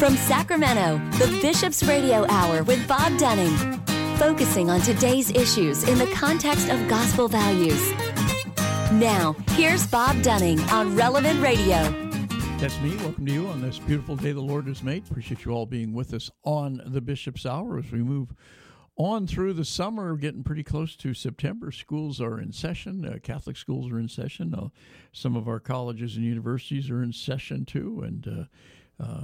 From Sacramento, the Bishop's Radio Hour with Bob Dunning, focusing on today's issues in the context of gospel values. Now, here's Bob Dunning on Relevant Radio. That's me. Welcome to you on this beautiful day the Lord has made. Appreciate you all being with us on the Bishop's Hour as we move on through the summer, getting pretty close to September. Schools are in session. Uh, Catholic schools are in session. Uh, some of our colleges and universities are in session too. And uh, uh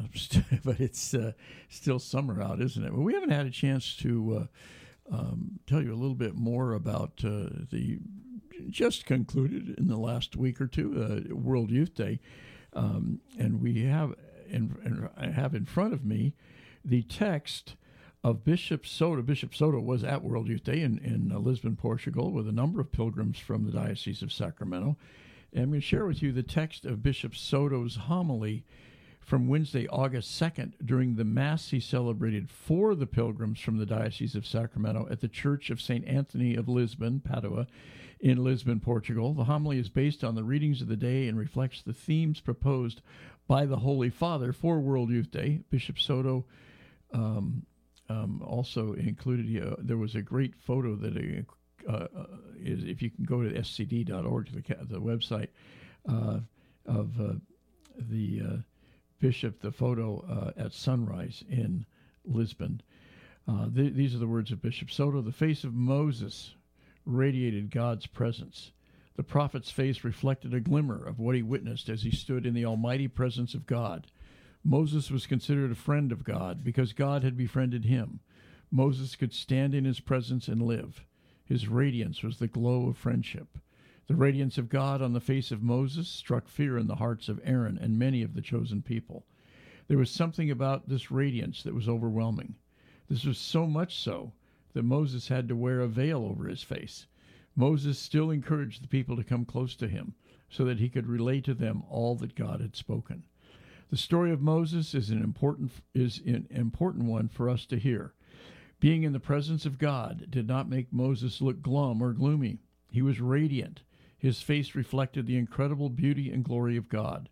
but it's uh, still summer out, isn't it? Well, we haven't had a chance to uh, um, tell you a little bit more about the just concluded in the last week or two World Youth Day, um, and we have and have in front of me the text of Bishop Soto. Bishop Soto was at World Youth Day in, in uh, Lisbon, Portugal, with a number of pilgrims from the Diocese of Sacramento. And I'm going to share with you the text of Bishop Soto's homily from Wednesday, August 2nd, during the Mass he celebrated for the pilgrims from the Diocese of Sacramento at the Church of St. Anthony of Lisbon, Padua, in Lisbon, Portugal. The homily is based on the readings of the day and reflects the themes proposed by the Holy Father for World Youth Day. Bishop Soto um, um, also included. Uh, there was a great photo that uh, uh, is, if you can go to scd.org, the, the website uh, of uh, the uh, bishop, the photo uh, at sunrise in Lisbon. Uh, Th- these are the words of Bishop Soto. The face of Moses radiated God's presence. The prophet's face reflected a glimmer of what he witnessed as he stood in the almighty presence of God. Moses was considered a friend of God because God had befriended him. Moses could stand in his presence and live. His radiance was the glow of friendship. The radiance of God on the face of Moses struck fear in the hearts of Aaron and many of the chosen people. There was something about this radiance that was overwhelming. This was so much so that Moses had to wear a veil over his face. Moses still encouraged the people to come close to him so that he could relay to them all that God had spoken. The story of Moses is an important is an important one for us to hear. Being in the presence of God did not make Moses look glum or gloomy. He was radiant. His face reflected the incredible beauty and glory of God.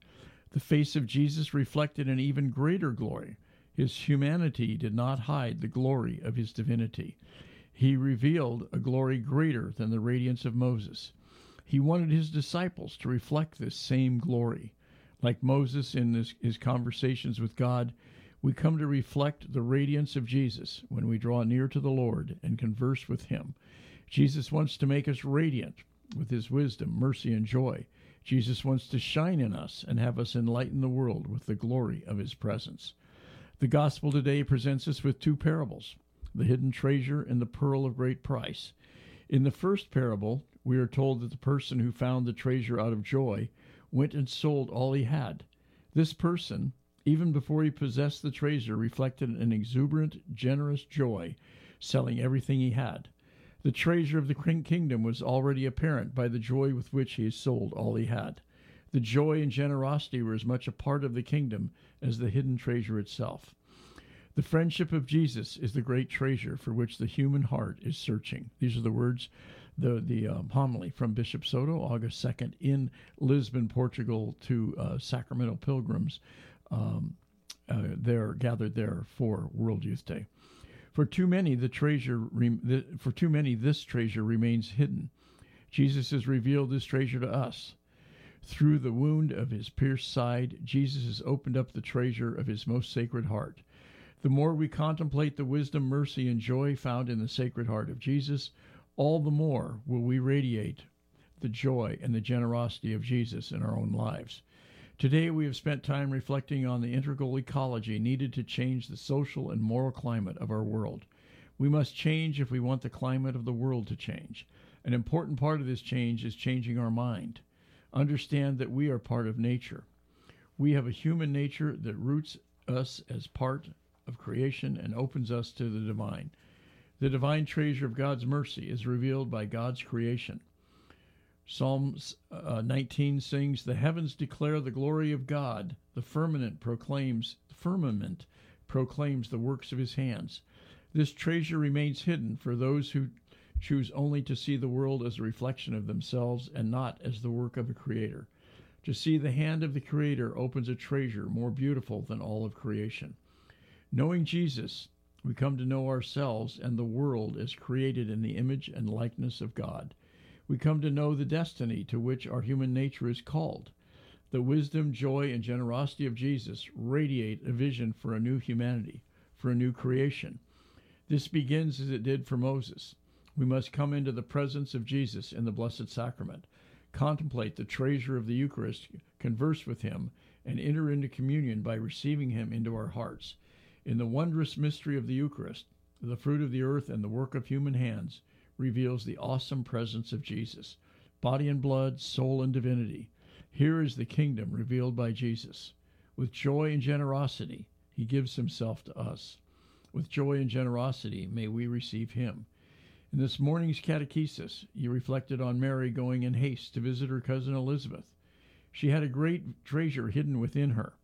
The face of Jesus reflected an even greater glory. His humanity did not hide the glory of his divinity. He revealed a glory greater than the radiance of Moses. He wanted his disciples to reflect this same glory. Like Moses in this, his conversations with God, we come to reflect the radiance of Jesus when we draw near to the Lord and converse with him. Jesus wants to make us radiant with his wisdom, mercy, and joy. Jesus wants to shine in us and have us enlighten the world with the glory of his presence. The gospel today presents us with two parables the hidden treasure and the pearl of great price. In the first parable, we are told that the person who found the treasure out of joy went and sold all he had. This person, even before he possessed the treasure, reflected an exuberant, generous joy, selling everything he had. The treasure of the kingdom was already apparent by the joy with which he sold all he had. The joy and generosity were as much a part of the kingdom as the hidden treasure itself. The friendship of Jesus is the great treasure for which the human heart is searching. These are the words the the um, homily from Bishop Soto, August 2nd, in Lisbon, Portugal, to uh, Sacramento pilgrims um, uh, there gathered there for World Youth Day. For too many, the treasure re- the, for too many, this treasure remains hidden. Jesus has revealed this treasure to us. Through the wound of his pierced side, Jesus has opened up the treasure of his most sacred heart. The more we contemplate the wisdom, mercy, and joy found in the sacred heart of Jesus, all the more will we radiate the joy and the generosity of Jesus in our own lives. Today, we have spent time reflecting on the integral ecology needed to change the social and moral climate of our world. We must change if we want the climate of the world to change. An important part of this change is changing our mind. Understand that we are part of nature. We have a human nature that roots us as part of creation and opens us to the divine. The divine treasure of God's mercy is revealed by God's creation. Psalm uh, 19 sings, "The heavens declare the glory of God; the firmament proclaims firmament proclaims the works of his hands." This treasure remains hidden for those who choose only to see the world as a reflection of themselves and not as the work of a creator. To see the hand of the creator opens a treasure more beautiful than all of creation. Knowing Jesus, we come to know ourselves and the world as created in the image and likeness of God. We come to know the destiny to which our human nature is called. The wisdom, joy, and generosity of Jesus radiate a vision for a new humanity, for a new creation. This begins as it did for Moses. We must come into the presence of Jesus in the Blessed Sacrament, contemplate the treasure of the Eucharist, converse with him, and enter into communion by receiving him into our hearts. In the wondrous mystery of the Eucharist, the fruit of the earth and the work of human hands reveals the awesome presence of Jesus, body and blood, soul and divinity. Here is the kingdom revealed by Jesus. With joy and generosity, he gives himself to us. With joy and generosity, may we receive him. In this morning's catechesis, you reflected on Mary going in haste to visit her cousin Elizabeth. She had a great treasure hidden within her.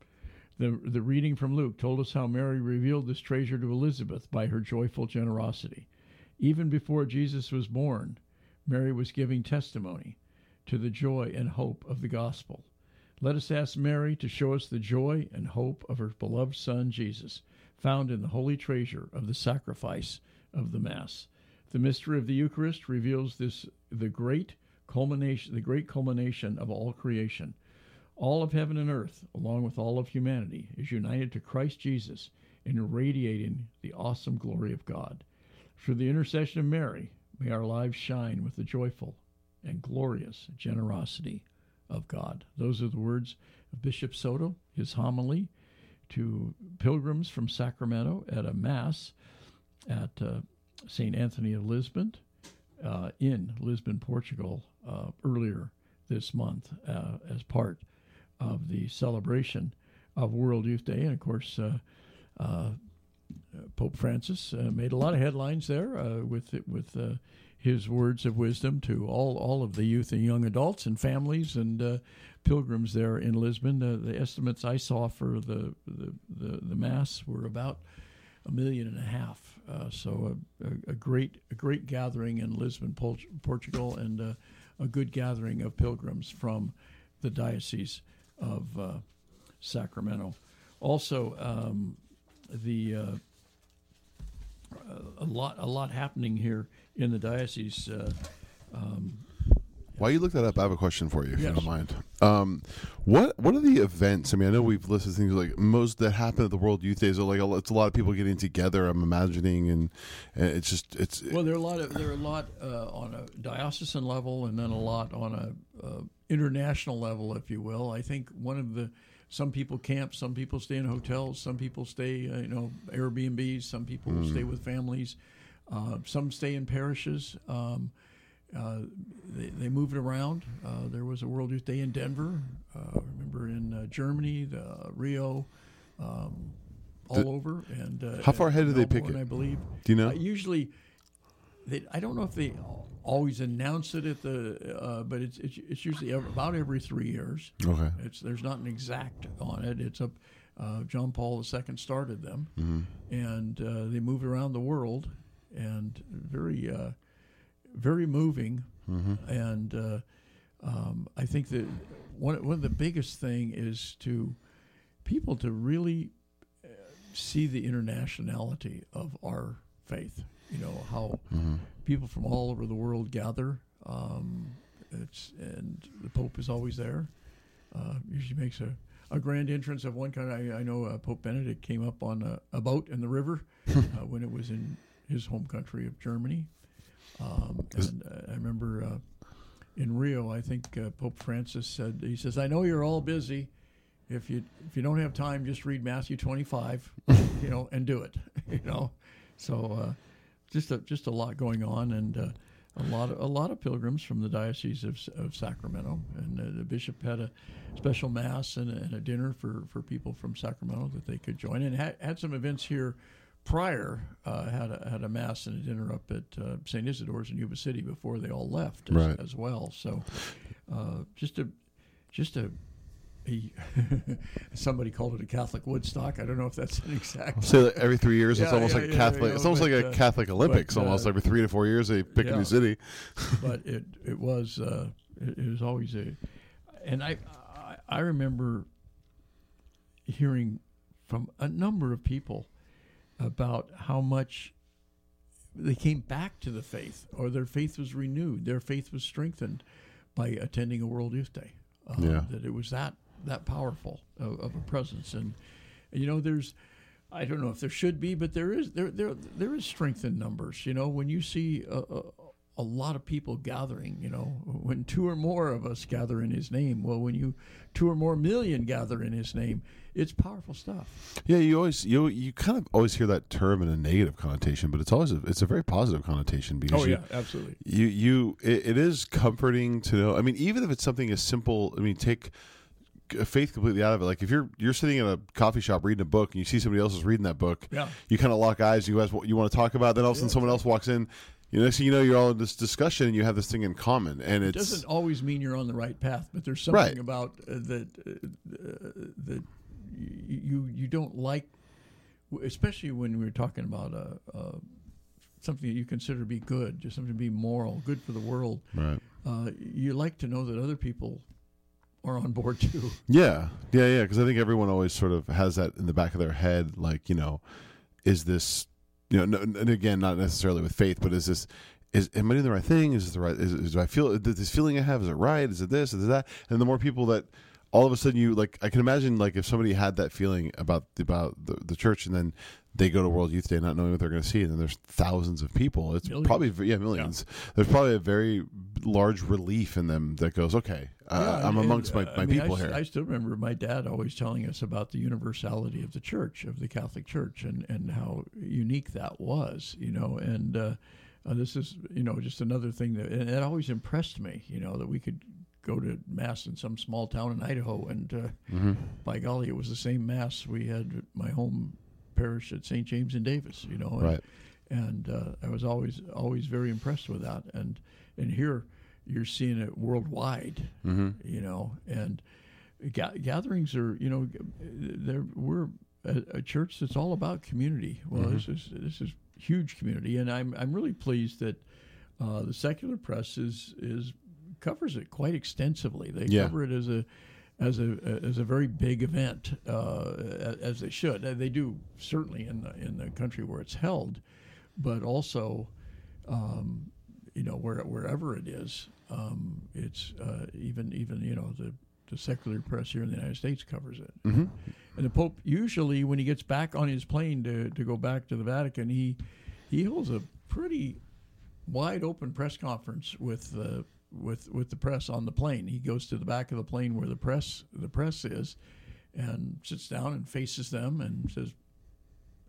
The, the reading from Luke told us how Mary revealed this treasure to Elizabeth by her joyful generosity. Even before Jesus was born, Mary was giving testimony to the joy and hope of the gospel. Let us ask Mary to show us the joy and hope of her beloved Son, Jesus, found in the holy treasure of the sacrifice of the Mass. The mystery of the Eucharist reveals this the great culmination the great culmination of all creation. All of heaven and earth, along with all of humanity, is united to Christ Jesus in radiating the awesome glory of God. Through the intercession of Mary, may our lives shine with the joyful and glorious generosity of God. Those are the words of Bishop Soto, his homily to pilgrims from Sacramento at a Mass at uh, St. Anthony of Lisbon uh, in Lisbon, Portugal, uh, earlier this month uh, as part of the celebration of World Youth Day. And of course, uh, uh, Pope Francis uh, made a lot of headlines there uh, with with uh, his words of wisdom to all, all of the youth and young adults and families and pilgrims there in Lisbon. the estimates I saw for the, the, the, the mass were about a million and a half. Uh, so a, a, great a great gathering in Lisbon, Portugal, and uh, a good gathering of pilgrims from the diocese of uh, Sacramento. Also, um, the uh, a lot a lot happening here in the diocese. Uh, um, while you look that up, I have a question for you, if yes. you don't mind. Um, what what are the events? I mean, I know we've listed things like most that happen at the World Youth Days. Are like a, it's a lot of people getting together. I'm imagining, and, and it's just it's. Well, there are a lot of there are a lot uh, on a diocesan level, and then a lot on a uh, international level, if you will. I think one of the some people camp, some people stay in hotels, some people stay, uh, you know, Airbnbs, some people mm. stay with families, uh, some stay in parishes. Um, uh, they, they moved around. Uh, there was a World Youth Day in Denver. Uh, remember in uh, Germany, the, Rio, um, all the, over. And uh, how far ahead do they pick it? I believe. Do you know? usually, they, I don't know if they always announce it at the, but it's, it's, it's usually about every three years. Okay. It's there's not an exact on it. It's a John Paul II started them, mm-hmm. and they move around the world, and very very moving, mm-hmm. and uh, um, I think that one one of the biggest thing is to people to really uh, see the internationality of our faith. You know how mm-hmm. people from all over the world gather. Um, it's and the Pope is always there. Uh, usually makes a, a grand entrance of one kind. I, I know uh, Pope Benedict came up on a, a boat in the river uh, when it was in his home country of Germany, um, and uh, I remember uh, in Rio, I think uh, Pope Francis said, he says, I know you're all busy. If you if you don't have time, just read Matthew 25, you know, and do it, you know. So uh, just a just a lot going on, and uh, a lot of a lot of pilgrims from the diocese of, of Sacramento, and uh, the bishop had a special mass and a, and a, dinner for, for people from Sacramento that they could join, and had, had some events here prior uh, had a, had a mass and a dinner up at uh, St. Isidore's in Yuba City before they all left as, right. as well. So uh, just a just a, somebody called it a Catholic Woodstock. I don't know if that's an exact. So every three years, yeah, it's almost yeah, like yeah, Catholic. You know, it's almost but, like a uh, Catholic Olympics. but, almost uh, every three to four years, they pick a new city. but it it was uh, it, it was always a, and I, I I remember hearing from a number of people about how much they came back to the faith, or their faith was renewed, their faith was strengthened by attending a World Youth Day. Um, Yeah. That it was that that powerful of, of a presence, and you know, there's. I don't know if there should be, but there is there there there is strength in numbers. You know, when you see a, a, a lot of people gathering, you know, when two or more of us gather in His name, well, when you two or more million gather in His name, it's powerful stuff. Yeah, you always you you kind of always hear that term in a negative connotation, but it's always a, it's a very positive connotation because oh yeah, you, absolutely. you you it, it is comforting to know. I mean, even if it's something as simple. I mean, take faith completely out of it. Like if you're you're sitting in a coffee shop reading a book and you see somebody else is reading that book, Yeah. you kind of lock eyes. You guys what you want to talk about. Then all of a sudden someone else walks in. You know, next thing you know, you're all in this discussion and you have this thing in common, and It doesn't always mean you're on the right path, but there's something Right. about uh, that uh, uh, that you you don't like, especially when we're talking about uh, uh, something that you consider to be good, just something to be moral, good for the world. right. Uh, you like to know that other people are on board too. Yeah, yeah, yeah. Because I think everyone always sort of has that in the back of their head, like you know, is this, you know, no, and again, not necessarily with faith, but is this, is am I doing the right thing? Is this the right? Is, is do I feel is this feeling I have? Is it right? Is it this? Is it that? And the more people that all of a sudden you like, I can imagine like if somebody had that feeling about about the, the church, and then they go to World Youth Day not knowing what they're going to see, and then there's thousands of people. It's Millions. probably yeah millions. There's probably a very large relief in them that goes, okay, uh, Yeah, I'm amongst my, and, uh, my I mean, people I, here. I still remember my dad always telling us about the universality of the church, of the Catholic Church, and, and how unique that was, you know. And uh, uh, this is, you know, just another thing that, and it always impressed me, you know, that we could go to mass in some small town in Idaho, and uh, Mm-hmm. by golly, it was the same mass we had at my home parish at St. James in Davis, you know. And, Right. and uh, I was always always very impressed with that. And and here you're seeing it worldwide, Mm-hmm. you know. And ga- gatherings are, you know, there we're a, a church that's all about community. Well, Mm-hmm. this is this is huge community, and I'm I'm really pleased that uh, the secular press is is covers it quite extensively. They Yeah. cover it as a as a as a very big event, uh, as they should. They do certainly in the in the country where it's held, but also, um, you know, where, wherever it is, um, it's uh, even even you know the the secular press here in the United States covers it. Mm-hmm. And the Pope usually, when he gets back on his plane to, to go back to the Vatican, he he holds a pretty wide open press conference with the with with the press on the plane. He goes to the back of the plane where the press the press is, and sits down and faces them and says,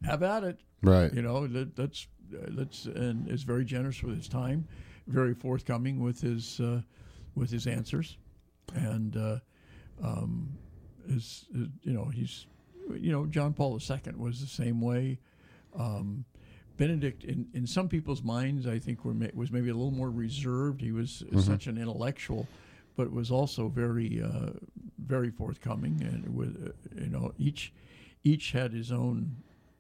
"Have at it." Right. You know that that's that's and is very generous with his time, very forthcoming with his uh, with his answers, and uh, um, is, is you know he's you know John Paul II was the same way. Um, Benedict, in, in some people's minds, I think ma- was maybe a little more reserved. He was such an intellectual, but was also very uh, very forthcoming, and with uh, you know each each had his own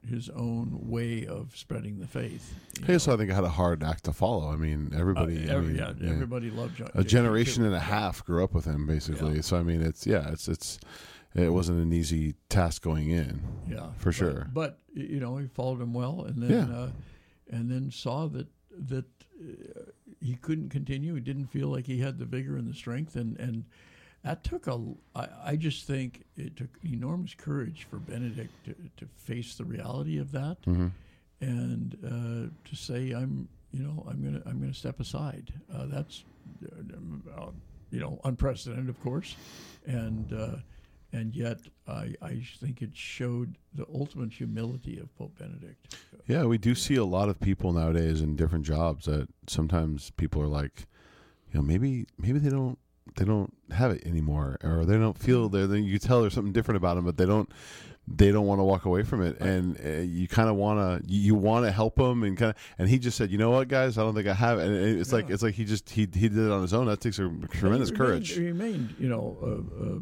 his own way of spreading the faith. you Hey, so I think I had a hard act to follow. I mean, Uh, everybody. I mean, yeah, yeah. everybody loved John. A generation and a half grew up with him, basically. Yeah. So I mean, it's yeah, it's it's it wasn't an easy task going in. yeah, for sure. But, y- you know, he followed him well, and then Yeah. uh, and then saw that that uh, he couldn't continue. He didn't feel like he had the vigor and the strength, and and that took a. I, I just think it took enormous courage for Benedict to, to face the reality of that, Mm-hmm. and uh, to say, "I'm, you know, I'm gonna, I'm gonna step aside." Uh, that's, uh, you know, unprecedented, of course, and uh, and yet I, I think it showed the ultimate humility of Pope Benedict. Yeah, we do see a lot of people nowadays in different jobs that sometimes people are like, you know, maybe maybe they don't they don't have it anymore, or they don't feel mm. there. Then you tell there's something different about them, but they don't they don't want to walk away from it, and uh, you kind of want to you, want to help them, and kind of. And he just said, you know what, guys, I don't think I have it. And it's like it's like he just he he did it on his own. That takes a tremendous remained- courage. He remained, you know, a, a,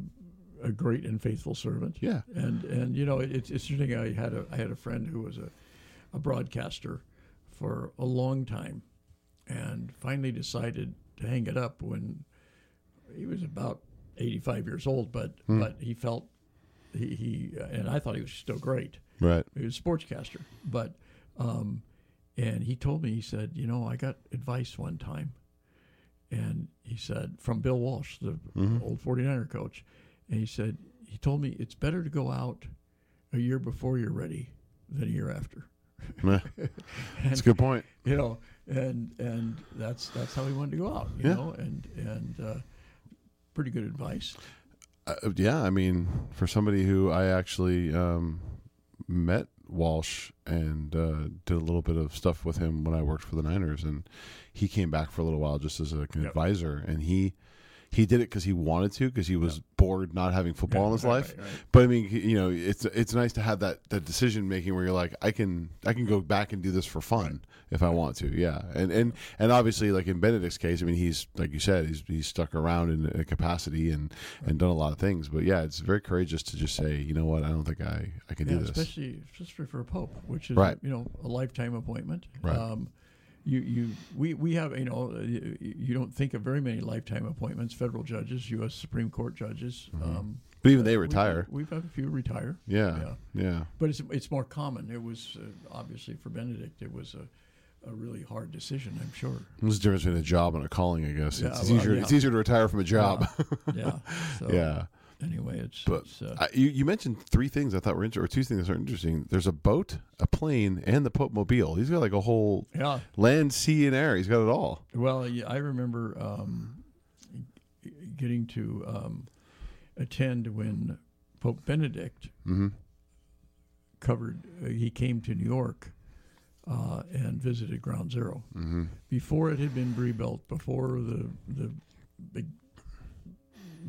a great and faithful servant. Yeah. and and you know, it, it's interesting. I had a I had a friend who was a, a broadcaster for a long time, and finally decided to hang it up when he was about eighty five years old. But Hmm. but he felt he, he and I thought he was still great. Right. He was a sportscaster, but um, and he told me he said, you know, I got advice one time, and he said from Bill Walsh, the old 49er coach, and he said he told me it's better to go out a year before you're ready than a year after. Yeah. That's a good point. you know, and and that's that's how he wanted to go out, you Yeah. know, and and uh, pretty good advice. Uh, yeah, I mean, for somebody who I actually um, met Walsh and uh, did a little bit of stuff with him when I worked for the Niners, and he came back for a little while just as a, an Yep. advisor, and he he did it because he wanted to because he was bored not having football in his Right, life. right, right. But I mean, you know, it's it's nice to have that that decision making where you're like, I can I can go back and do this for fun if I want to. Yeah, and and and obviously, like in Benedict's case, I mean, he's like you said, he's he's stuck around in a capacity and and done a lot of things. But yeah, it's very courageous to just say, you know what, I don't think I I can Yeah, do this. especially especially for a pope, which is Right. you know a lifetime appointment. Right. Um, you you we we have you know uh, you, don't think of very many lifetime appointments. Federal judges, U.S. Supreme Court judges. Um, But even they we've- retire. We've, had a few retire. Yeah, Yeah. yeah, But it's it's more common. It was uh, obviously for Benedict. It was a, a really hard decision. I'm sure. There's a difference between a job and a calling, I guess. Yeah, it's, well, easier. yeah. It's easier to retire from a job. Yeah. So yeah. Anyway, it's But it's, uh, I, you, you mentioned three things I thought were interesting, or two things that are interesting. There's a boat, a plane, and the Pope Mobile. He's got like a whole yeah. land, sea, and air. He's got it all. Well, yeah, I remember um, getting to um, attend when Pope Benedict hmm covered. Uh, he came to New York uh, and visited Ground 0 hmm before it had been rebuilt. Before the the big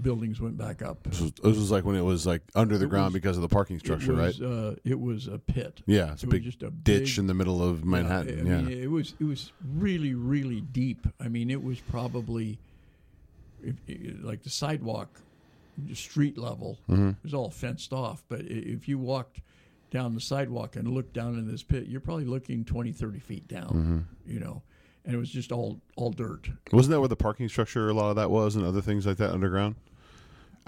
buildings went back up. This was, this was like when it was like under the It ground was- because of the parking structure, it right? was, Uh, it was a pit. Yeah, it's a it was big just a ditch big, in the middle of Manhattan. I Yeah, mean, it was it was really really deep. I mean, it was probably i- like the sidewalk, the street level. Mm-hmm. It was all fenced off. But if you walked down the sidewalk and looked down in this pit, you're probably looking 20, 30 feet down. Mm-hmm. You know, and it was just all all dirt. wasn't that where the parking structure a lot of that was, and other things like that underground?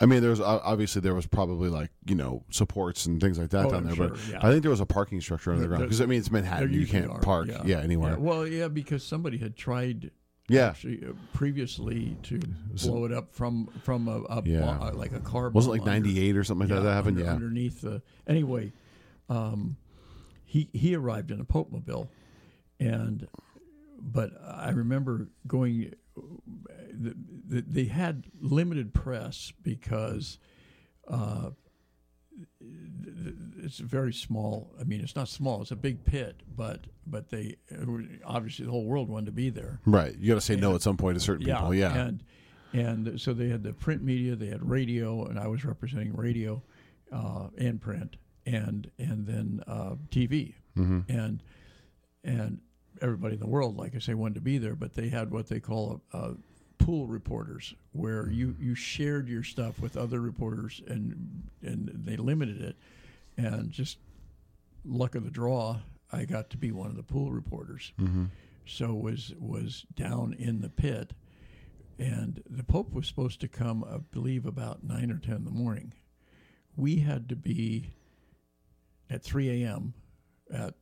I mean, there's obviously there was probably like you know supports and things like that Oh, down I'm there, sure, but yeah. I think there was a parking structure underground because I mean it's Manhattan, you can't are, park yeah, anywhere. Yeah, well, yeah, because somebody had tried Yeah, actually uh, previously to blow it up from from a, a Yeah. uh, like a car. was it bomb like '98 or something like that that happened? under- yeah, underneath the anyway. Um, he he arrived in a Pope mobile, and but I remember going. The, the, they had limited press because uh, it's very small. I mean, it's not small; it's a big pit. But but they obviously the whole world wanted to be there. right. You got to say no at some point to certain people. Yeah, And and so they had the print media, they had radio, and I was representing radio uh, and print, and and then uh, TV, Mm-hmm. and and everybody in the world, like I say, wanted to be there, but they had what they call a, a pool reporters, where you you shared your stuff with other reporters, and and they limited it, and just luck of the draw, I got to be one of the pool reporters Mm-hmm. so was was down in the pit, and the Pope was supposed to come, I believe, about nine or ten in the morning. We had to be at three a.m. at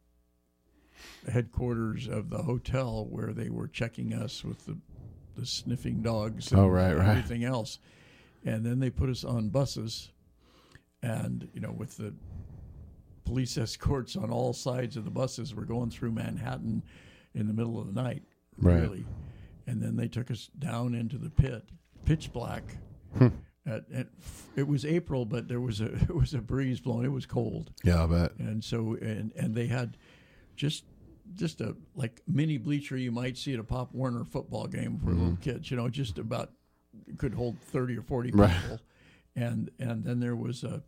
the headquarters of the hotel where they were checking us with the the sniffing dogs and Oh, right, right. everything else, and then they put us on buses, and you know with the police escorts on all sides of the buses. We're going through Manhattan in the middle of the night, Right. really. And then they took us down into the pit, pitch black. Hmm. At, at, it was April, but there was a it was a breeze blowing. It was cold, yeah, I bet. and so and and they had just just a like mini bleacher you might see at a Pop Warner football game for little kids. You know, just about could hold thirty or forty people. Right. And and then there was a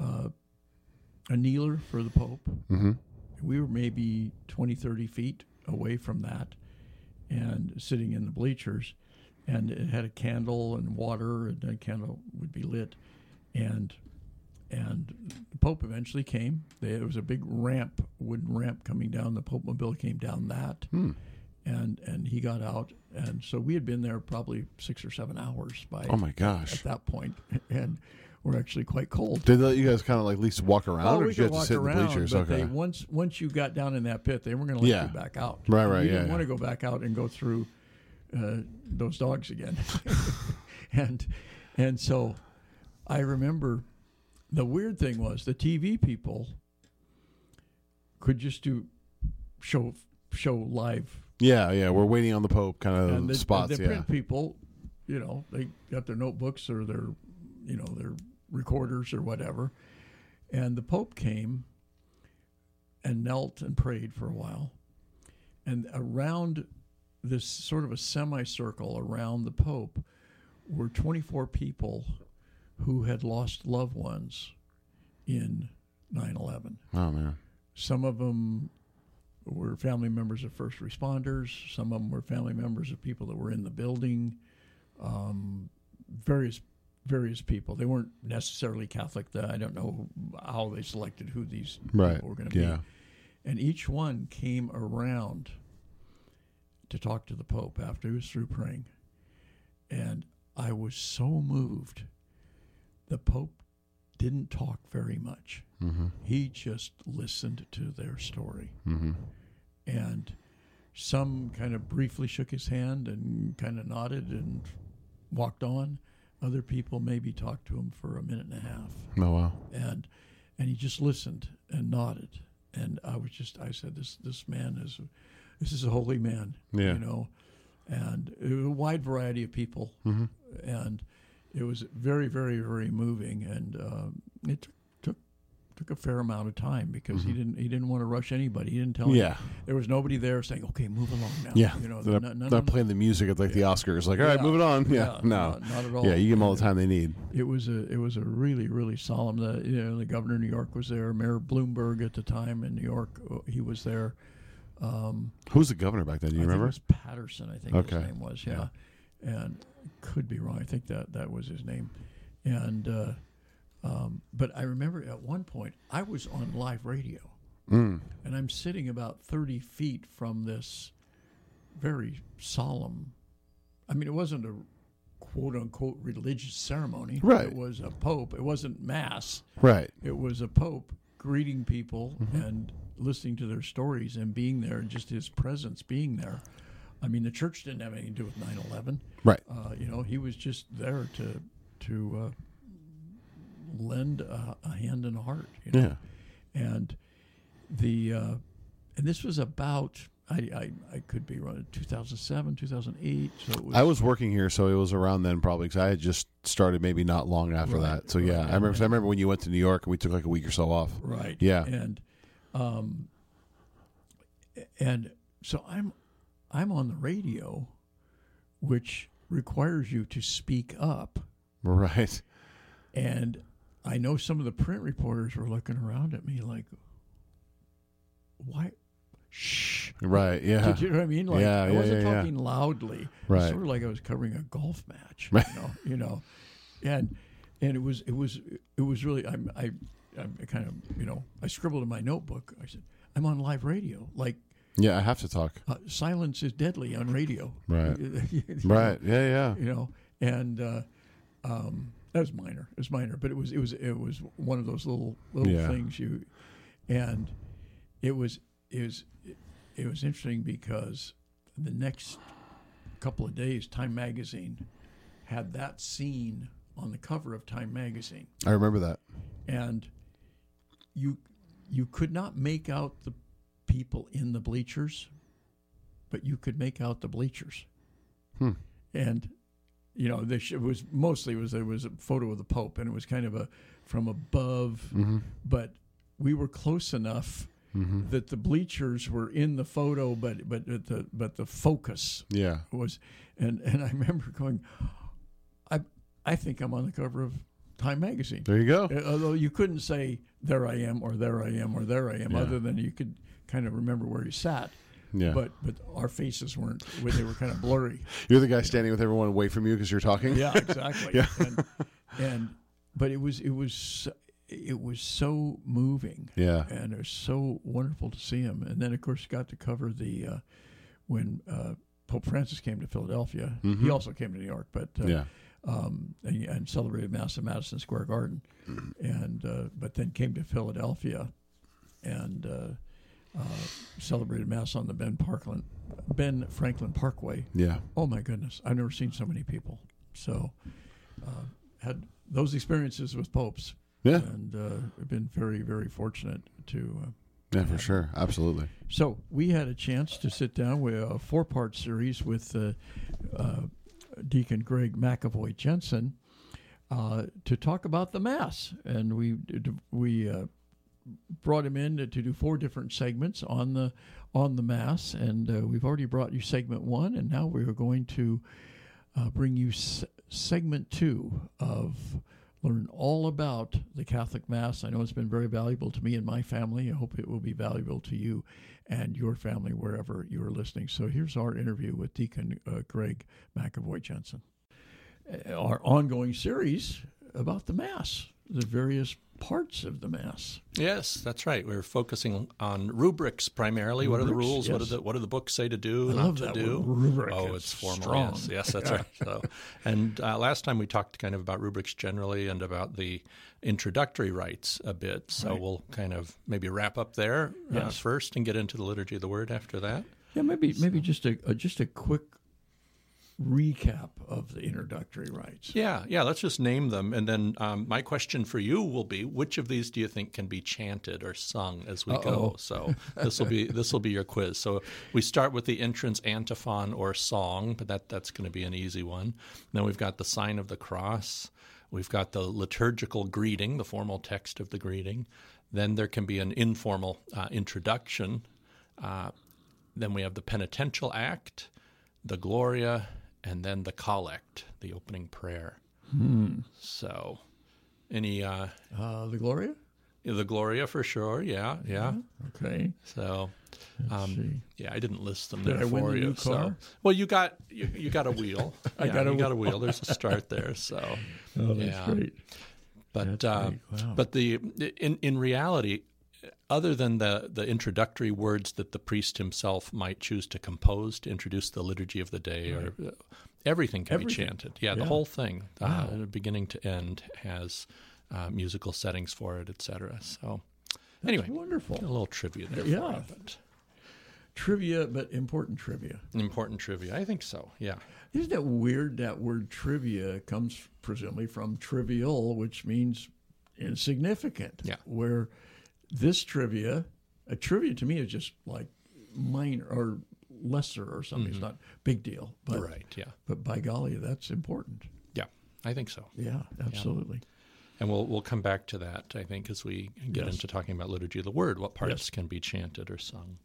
uh, a kneeler for the Pope. Mm-hmm. We were maybe 20, 30 feet away from that and sitting in the bleachers. And it had a candle and water, and the candle would be lit. And and the Pope eventually came. There was a big ramp, wooden ramp coming down. The Pope mobile came down that, Hmm. and and he got out. And so we had been there probably six or seven hours by Oh my gosh! at that point, and we're actually quite cold. Did they let you guys kind of like at least walk around, Oh, or did you have to sit in the bleachers? but Okay. they, once once you got down in that pit, they weren't going to let Yeah. you back out. Right, right, We yeah, didn't yeah. want to go back out and go through uh, those dogs again, and and so I remember the weird thing was the TV people could just do show show live yeah, yeah. We're waiting on the Pope kind of and the, spots. the yeah. print people, you know, they got their notebooks or their, you know, their recorders or whatever, and the Pope came and knelt and prayed for a while, and around this sort of a semicircle around the Pope were 24 people who had lost loved ones in 9/11. Oh man. Some of them were family members of first responders. Some of them were family members of people that were in the building. Um, various various people. They weren't necessarily Catholic. I don't know how they selected who these Right. people were going to Yeah. be. And each one came around to talk to the Pope after he was through praying. And I was so moved. The Pope didn't talk very much. Mm-hmm. He just listened to their story. Mm-hmm. And some kind of briefly shook his hand and kind of nodded and walked on. Other people maybe talked to him for a minute and a half. Oh wow. And and he just listened and nodded. And I was just I said this this man is this is a holy man. Yeah. You know. And a wide variety of people. Mm-hmm. And it was very, very, very moving. And um, it took, took took a fair amount of time because he didn't he didn't want to rush anybody. He didn't tell Mm-hmm. Yeah. there was nobody there saying, "Okay, move along now." Yeah. you know, They're no- not, none not playing the music at like the Oscars. Like, all right, Yeah. moving on. Yeah. Yeah, no. not, not at all. Yeah, you give them all the time they need. It was a it was a really really solemn. The you know the governor of New York was there. Mayor Bloomberg at the time in New York, uh, he was there. Um, Who's the governor back then? Do you I remember? was Paterson. I think Okay. his name was. Yeah, and could be wrong. I think that that was his name. And uh, um, but I remember at one point I was on live radio, Mm. and I'm sitting about 30 feet from this very solemn. I mean, it wasn't a quote unquote religious ceremony. Right. It was a pope. It wasn't mass. Right. It was a pope greeting people Mm-hmm. and listening to their stories and being there, just his presence being there. I mean, the church didn't have anything to do with 9 11. Right. Uh, you know, he was just there to to uh, lend a, a hand and a heart. You know? Yeah. and the uh, and this was about I, I, I could be wrong 2007 2008 so it was I was working here, so it was around then probably because I had just started maybe not long after Right, that. So yeah, right. I remember. I remember when you went to New York and we took like a week or so off. right Yeah. and um and so I'm I'm on the radio which requires you to speak up Right. and I know some of the print reporters were looking around at me like why shh Right. Yeah. Did you know what I mean? Like Yeah, I wasn't yeah, yeah. talking loudly. Right. sort of like I was covering a golf match. Right. You know, you know, and and it was it was it was really I'm I I kind of you know I scribbled in my notebook. I said I'm on live radio. Like Yeah, I have to talk. uh, silence is deadly on radio. Right. You Right. Yeah. Yeah. you know, and uh, um, that was minor. It was minor, but it was it was it was one of those little little Yeah. things you, and it was it was it was interesting because the next couple of days, Time Magazine had that scene on the cover of Time Magazine, I remember that. and you you could not make out the people in the bleachers, but you could make out the bleachers. Hmm. And you know, this it was mostly it was there was a photo of the Pope, and it was kind of a from above, Mm-hmm. but we were close enough Mm-hmm. that the bleachers were in the photo, but but the but the focus Yeah. was, and and I remember going, I I think I'm on the cover of Time magazine. There you go. Uh, Although you couldn't say there I am or there I am or there I am, Yeah. other than you could kind of remember where he sat. Yeah. But but our faces weren't; they were kind of blurry. You're the guy standing with everyone away from you because you're talking. Yeah, exactly. Yeah. And, and but it was it was it was so moving. Yeah. and it was so wonderful to see him. And then, of course, got to cover the uh, when uh, Pope Francis came to Philadelphia. He Mhm. also came to New York, but uh, Yeah. um, and, and celebrated Mass in Madison Square Garden, and uh, but then came to Philadelphia, and uh, celebrated Mass on the Ben Parkland, Ben Franklin Parkway. Yeah. Oh my goodness, I've never seen so many people. So uh, had those experiences with popes, Yeah. and uh, been very very fortunate to. Uh, Yeah, for sure. Absolutely. so we had a chance to sit down with a four-part series with uh, uh, Deacon Greg McAvoy Jensen uh, to talk about the Mass, and we we uh, brought him in to, to do four different segments on the on the Mass, and uh, we've already brought you segment one, and now we are going to uh, bring you s- segment two of learn all about the Catholic Mass. I know it's been very valuable to me and my family. I hope it will be valuable to you and your family wherever you are listening. So here's our interview with Deacon uh, Greg McAvoy Jensen. Our ongoing series about the Mass, the various parts of the Mass. Yes, that's right. We're focusing on rubrics primarily. what are the Rubrics, rules? What are the what do the books say to do? I not love to that do? rubric. Oh, It's it's formal. strong. Yes, yes, that's right. So, and uh, last time we talked kind of about rubrics generally and about the introductory rites a bit. So we'll kind of maybe wrap up there uh, first and get into the liturgy of the word after that. Yeah, maybe maybe just a, a just a quick recap of the introductory rites. Yeah, yeah. Let's just name them, and then um, my question for you will be: Which of these do you think can be chanted or sung as we Uh-oh. go? So this will be this will be your quiz. So we start with the entrance antiphon or song, but that that's going to be an easy one. Then we've got the sign of the cross. We've got the liturgical greeting, the formal text of the greeting. Then there can be an informal uh, introduction. Uh, then we have the penitential act, the Gloria, and then the collect, the opening prayer. So, any uh, Uh, the Gloria. the Gloria for sure, yeah, yeah. Okay. So, see. yeah, I didn't list them Did there I for the you. new So, well, you got you, you got a wheel. I Yeah, got a you got a wheel. wheel. There's a start there. So, Oh, that's Yeah. great. but That's uh, great. Wow. but the in in reality, other than the the introductory words that the priest himself might choose to compose to introduce the liturgy of the day, or uh, everything can Everything. be chanted. Yeah, the whole thing, Wow. uh, beginning to end, has uh, musical settings for it, etc. So, anyway, Wonderful. a little trivia there. Yeah. for you, but Trivia, but important trivia. important trivia. I think so. Yeah. Isn't it weird that word trivia comes presumably from trivial, which means insignificant? Yeah. Where this trivia, a trivia to me is just like minor or lesser or something. It's mm-hmm. not big deal. But, right. Yeah. But by golly, that's important. Yeah. I think so. Yeah, absolutely. And we'll we'll come back to that, I think, as we get Yes. into talking about liturgy of the word, what parts Yes. can be chanted or sung.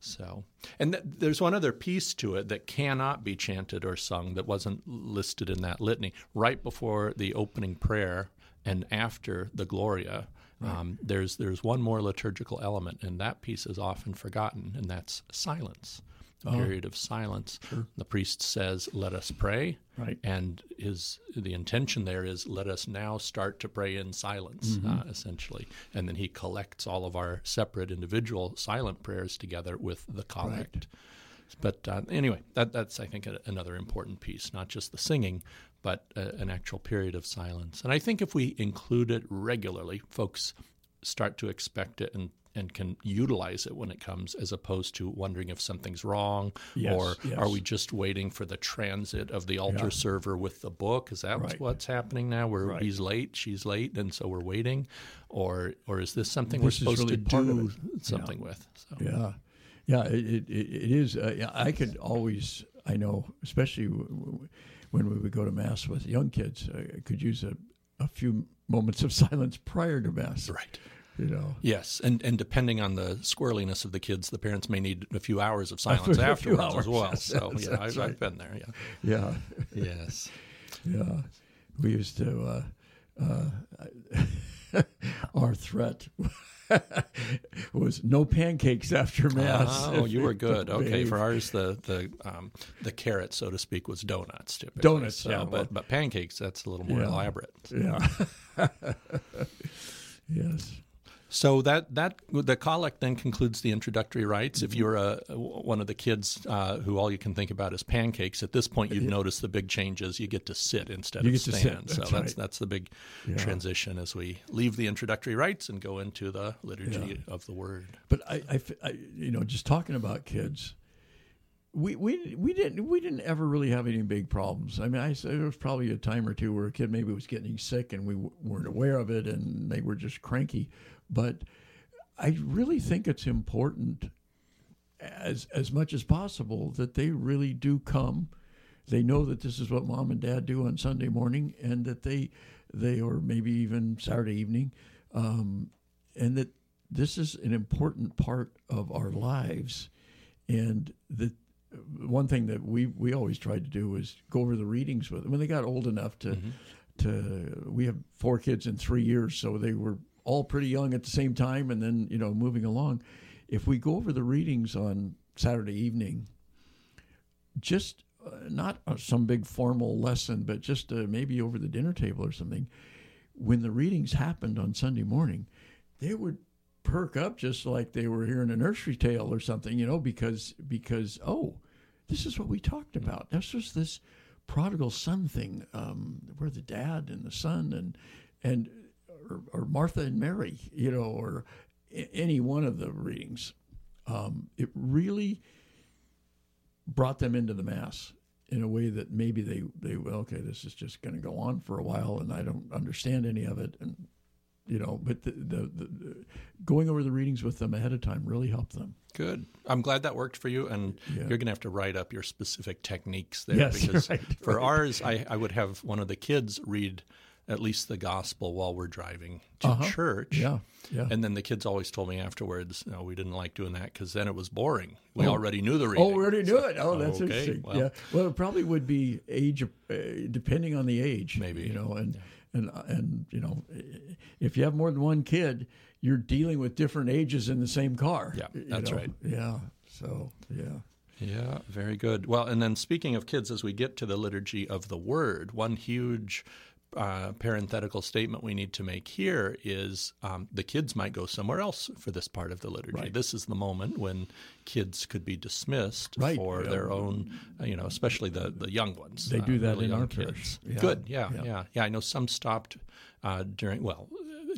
So, and th- there's one other piece to it that cannot be chanted or sung that wasn't listed in that litany. Right before the opening prayer and after the Gloria, um, there's there's one more liturgical element, and that piece is often forgotten, and that's silence. A period of silence. The priest says, "Let us pray." Right. and his the intention there is let us now start to pray in silence uh, essentially and then he collects all of our separate individual silent prayers together with the collect but uh, anyway that, that's i think a, another important piece not just the singing but uh, an actual period of silence and i think if we include it regularly folks start to expect it and and can utilize it when it comes as opposed to wondering if something's wrong Yes, or yes. are we just waiting for the transit of the altar Yeah. server with the book? Is that Right. what's happening now? Where Right. he's late, she's late, and so we're waiting, or or is this something This we're supposed really to do something with? So, Yeah, yeah, it it, it is. Uh, yeah, I could always, I know, especially w- w- when we would go to mass with young kids, I could use a, a few moments of silence prior to mass. right. You know, Yes, and and depending on the squirreliness of the kids, the parents may need a few hours of silence afterwards hours, as well. So yes, yeah, I've, right. I've been there. Yeah. yeah, Yes. yeah. We used to. Uh, uh, our threat was no pancakes after mass. Oh, you were good. Okay, for ours, the the um, the carrot, so to speak, was donuts. Typically. Donuts, So, yeah, but but pancakes, that's a little more Yeah. elaborate. Yeah. yes. So that that the collect then concludes the introductory rites. If you're a one of the kids uh, who all you can think about is pancakes, at this point you'd notice the big changes. You get to sit instead You of get to sit, stand. that's so that's right. that's the big Yeah. transition as we leave the introductory rites and go into the liturgy of the Word. But I, I I- you know, just talking about kids, we, we we didn't we didn't ever really have any big problems. I mean, I there was probably a time or two where a kid maybe was getting sick and we w- weren't aware of it and they were just cranky. But I really think it's important as as much as possible that they really do come. They know that this is what mom and dad do on Sunday morning, and that they they or maybe even Saturday evening, um, and that this is an important part of our lives, and that one thing that we we always tried to do was go over the readings with them. When they got old enough to to we have four kids in three years so they were all pretty young at the same time and then you know moving along if we go over the readings on saturday evening just uh, not uh, some big formal lesson but just uh, maybe over the dinner table or something when the readings happened on sunday morning they would perk up just like they were hearing a nursery tale or something, you know, because because oh, this is what we talked about. This was this prodigal son thing, um, where the dad and the son and and or, or Martha and Mary, you know, or any one of the readings. Um, it really brought them into the mass in a way that maybe they they well, okay, this is just going to go on for a while, and I don't understand any of it, and you know, but the, the, the, the going over the readings with them ahead of time really helped them. Good. I'm glad that worked for you, and Yeah. you're going to have to write up your specific techniques there Yes, because right, for right. ours, I, I would have one of the kids read at least the gospel while we're driving to Uh-huh. church. Yeah, yeah. And then the kids always told me afterwards, no, we didn't like doing that because then it was boring. We already knew the reading. Oh, we already knew it. Oh, that's okay, interesting. well. yeah. Well, it probably would be age, uh, depending on the age. Maybe. You know, and and and you know, if you have more than one kid, you're dealing with different ages in the same car. Yeah, that's know? right. Yeah. So yeah. Yeah, very good. Well, and then speaking of kids, as we get to the liturgy of the word, one huge uh, parenthetical statement we need to make here is um, the kids might go somewhere else for this part of the liturgy. Right. This is the moment when kids could be dismissed Right, for yeah. their own, uh, you know, especially the, the young ones. They uh, do that really in our kids. parish. Yeah, Good. Yeah, yeah. yeah, yeah, I know some stopped uh, during well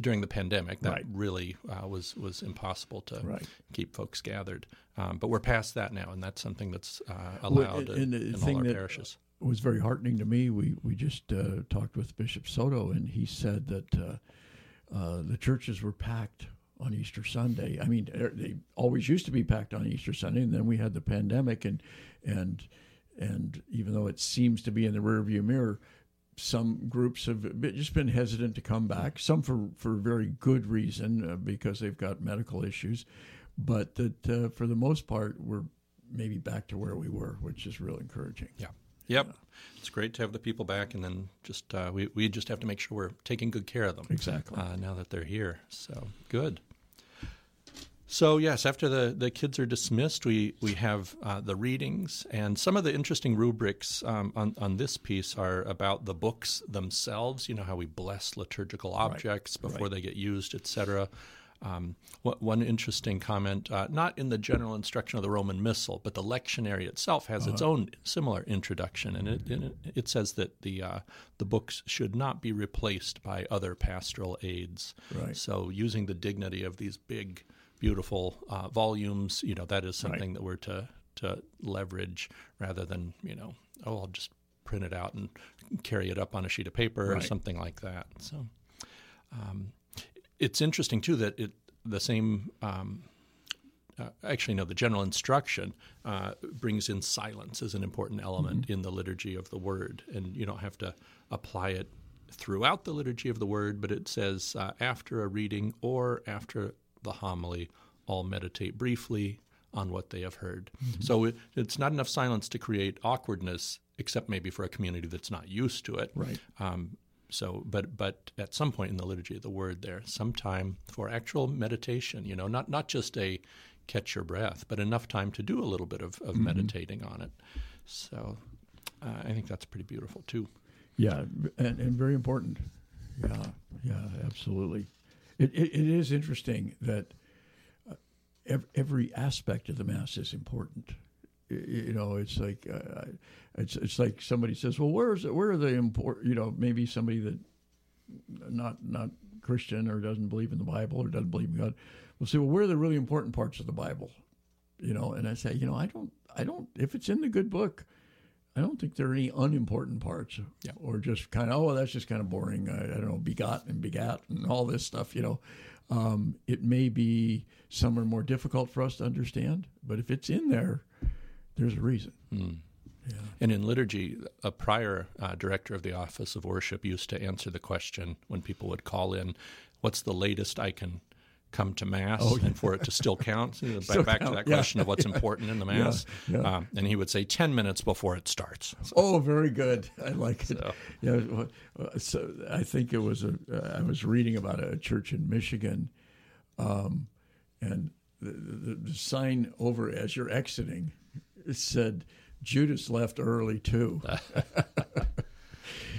during the pandemic. That Right. really uh, was was impossible to keep folks gathered. Um, but we're past that now, and that's something that's uh, Well, allowed and the in, in all our that- parishes. Was very heartening to me. We we just uh, talked with Bishop Soto, and he said that uh, uh, the churches were packed on Easter Sunday. I mean, they always used to be packed on Easter Sunday, and then we had the pandemic, and and and even though it seems to be in the rearview mirror, some groups have just been hesitant to come back. Some for for very good reason uh, because they've got medical issues, but that uh, for the most part we're maybe back to where we were, which is real encouraging. Yeah. Yep. It's great to have the people back, and then just uh, we we just have to make sure we're taking good care of them. Exactly. Uh, now that they're here, so good. So yes, after the, the kids are dismissed, we we have uh, the readings, and some of the interesting rubrics um, on on this piece are about the books themselves. You know how we bless liturgical objects before they get used, etc. Um, one interesting comment, uh, not in the general instruction of the Roman Missal, but the lectionary itself has its own similar introduction, and it, it, it says that the uh, the books should not be replaced by other pastoral aids. Right. So, using the dignity of these big, beautiful uh, volumes, you know, that is something that we're to to leverage rather than you know, oh, I'll just print it out and carry it up on a sheet of paper or something like that. So, um, it's interesting too that it the same. Um, uh, actually, no, the general instruction uh, brings in silence as an important element in the liturgy of the word. And you don't have to apply it throughout the liturgy of the word, but it says uh, after a reading or after the homily, all meditate briefly on what they have heard. So it, it's not enough silence to create awkwardness, except maybe for a community that's not used to it. Right. Um, so, but but at some point in the liturgy of the word, there some time for actual meditation. You know, not not just a catch your breath, but enough time to do a little bit of, of meditating on it. So, uh, I think that's pretty beautiful too. Yeah, and, and very important. Yeah, yeah, absolutely. It, it, it is interesting that uh, every aspect of the mass is important. You know, it's like uh, it's it's like somebody says, "Well, where's where are the important?" You know, maybe somebody that not not Christian or doesn't believe in the Bible or doesn't believe in God will say, "Well, where are the really important parts of the Bible?" You know, and I say, you know, I don't, I don't. If it's in the good book, I don't think there are any unimportant parts, Yeah. or just kind of, oh, that's just kind of boring. I, I don't know, begot and begat and all this stuff. You know, um, it may be some are more difficult for us to understand, but if it's in there, there's a reason. And in liturgy, a prior uh, director of the Office of Worship used to answer the question when people would call in, "What's the latest I can come to Mass and for it to still count?" You know, back, Oh, Still back to count, that yeah. question of what's important in the Mass. yeah. Um, and he would say, 10 minutes before it starts. Oh, very good. I like it. So- Yeah. uh, So I think it was a. Uh, I was reading about a church in Michigan, um, and the, the, the sign over as you're exiting, it said Judas left early too.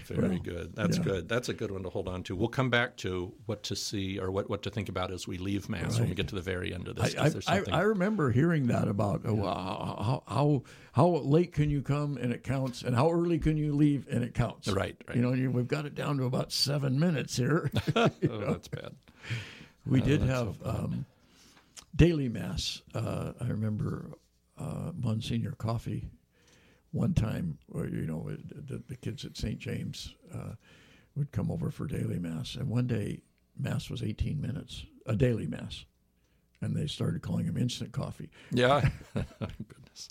Very Well, good. That's yeah. good. That's a good one to hold on to. We'll come back to what to see or what, what to think about as we leave Mass when we get to the very end of this. I, there's I, something- I remember hearing that about uh, how, how how late can you come and it counts, and how early can you leave and it counts. Right, right. You know, you, we've got it down to about seven minutes here. oh, that's bad. We did have um, daily mass. Uh, I remember uh, Monsignor Coffee one time, or you know, the, the kids at St. James uh, would come over for daily mass, and one day mass was 18 minutes, a daily mass, and they started calling him instant coffee. Yeah. Goodness.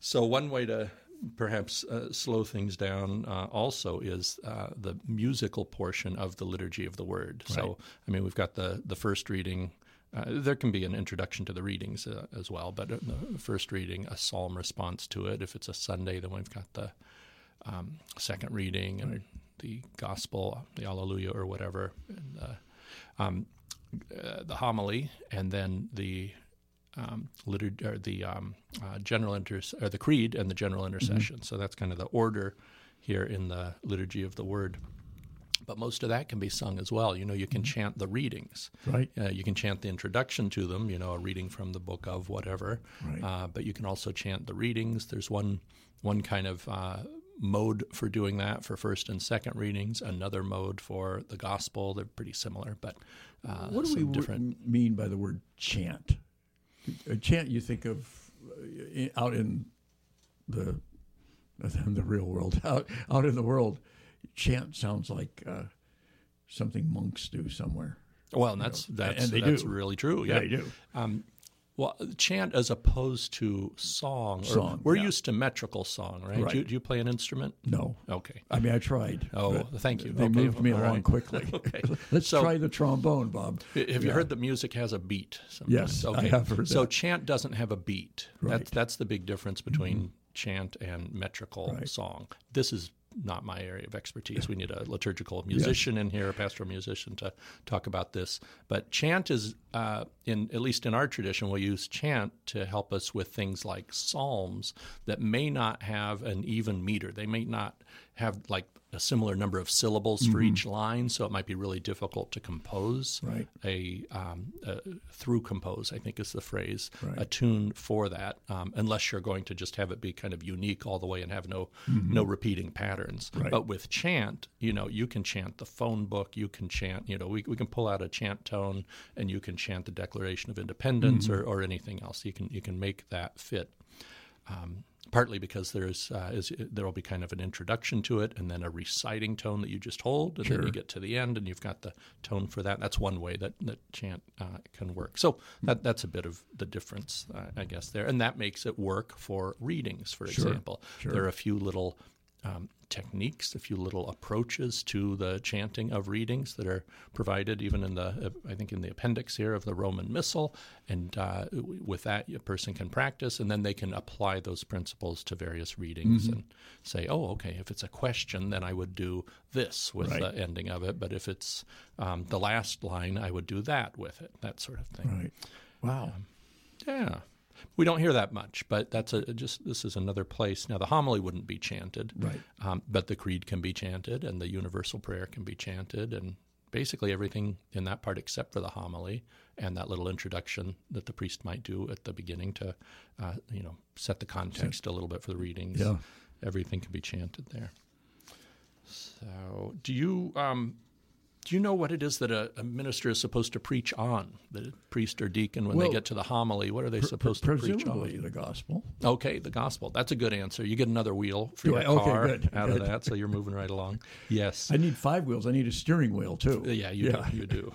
So one way to perhaps uh, slow things down uh, also is uh, the musical portion of the liturgy of the word. So I mean, we've got the the first reading. Uh, there can be an introduction to the readings uh, as well, but the first reading, a psalm response to it. If it's a Sunday, then we've got the um, second reading and the gospel, the Alleluia or whatever, and uh, um, uh, the homily, and then the um, litur- or the um, uh, general inter- or the creed and the general intercession. So that's kind of the order here in the liturgy of the word. But most of that can be sung as well. You know, you can chant the readings. Right. Uh, you can chant the introduction to them. You know, a reading from the book of whatever. Right. Uh, but you can also chant the readings. There's one one kind of uh, mode for doing that for first and second readings. Another mode for the gospel. They're pretty similar, but uh, What do we different. mean by the word chant? A chant you think of uh, out in the in the real world, out out in the world, chant sounds like uh, something monks do somewhere. Well, and that's that's and they that's do. really true. Yeah, They do. Um, well, chant as opposed to song. Or Song, we're yeah. used to metrical song, right? Right. Do, you, do you play an instrument? No, Okay. I mean I tried. Oh, thank you. They Okay, moved me all along right. quickly. Okay. Let's So- try the trombone, Bob. Have you heard that music has a beat? Yes, sometimes? I okay. have heard So that. chant doesn't have a beat. Right. Mm-hmm. That's that's the big difference between chant and metrical Right. song. This is not my area of expertise. We need a liturgical musician in here, a pastoral musician, to talk about this. But chant is, uh, in at least in our tradition, we'll use chant to help us with things like psalms that may not have an even meter. They may not have like a similar number of syllables for each line, so it might be really difficult to compose Mm-hmm. Right. a, um, a through compose, I think is the phrase, Right. a tune for that, um, unless you're going to just have it be kind of unique all the way and have no Mm-hmm. no repeating patterns. Right. But with chant, you know, you can chant the phone book, you can chant, you know, we, we can pull out a chant tone and you can chant the Declaration of Independence Mm-hmm. or, or anything else. You can you can make that fit. Um, partly because there's uh, is there will be kind of an introduction to it and then a reciting tone that you just hold and then you get to the end and you've got the tone for that. That's one way that, that chant uh, can work. So that that's a bit of the difference uh, i guess there. And that makes it work for readings for Sure, example. Sure. there are a few little um, techniques, a few little approaches to the chanting of readings that are provided even in the, I think, in the appendix here of the Roman Missal. And uh, with that, a person can practice, and then they can apply those principles to various readings Mm-hmm. and say, oh, okay, if it's a question, then I would do this with Right. the ending of it. But if it's um, the last line, I would do that with it, that sort of thing. Right. Wow. Yeah. We don't hear that much, but that's a just this is another place. Now the homily wouldn't be chanted, Right. Um, but the creed can be chanted, and the universal prayer can be chanted, and basically everything in that part except for the homily and that little introduction that the priest might do at the beginning to, uh, you know, set the context a little bit for the readings. Yeah. Everything can be chanted there. So, do you um, do you know what it is that a, a, minister is supposed to preach on? The priest or deacon, when well, they get to the homily, what are they supposed to preach on? Presumably the gospel. Okay, the gospel. That's a good answer. You get another wheel for your okay, car good, out good. of that, so you're moving right along. Yes. I need five wheels. I need a steering wheel too. Yeah, you yeah. do. You do.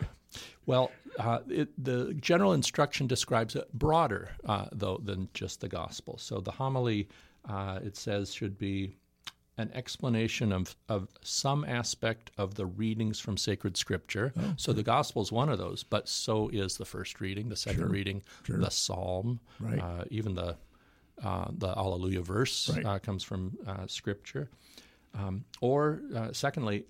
Well, uh, it, the general instruction describes it broader, uh, though, than just the gospel. So the homily, uh, it says, should be an explanation of, of some aspect of the readings from sacred scripture. Oh, so the gospel is one of those, but so is the first reading, the second sure, reading, sure. the psalm, right. uh, even the uh, the Alleluia verse right. uh, comes from uh, scripture. Um, or uh, secondly,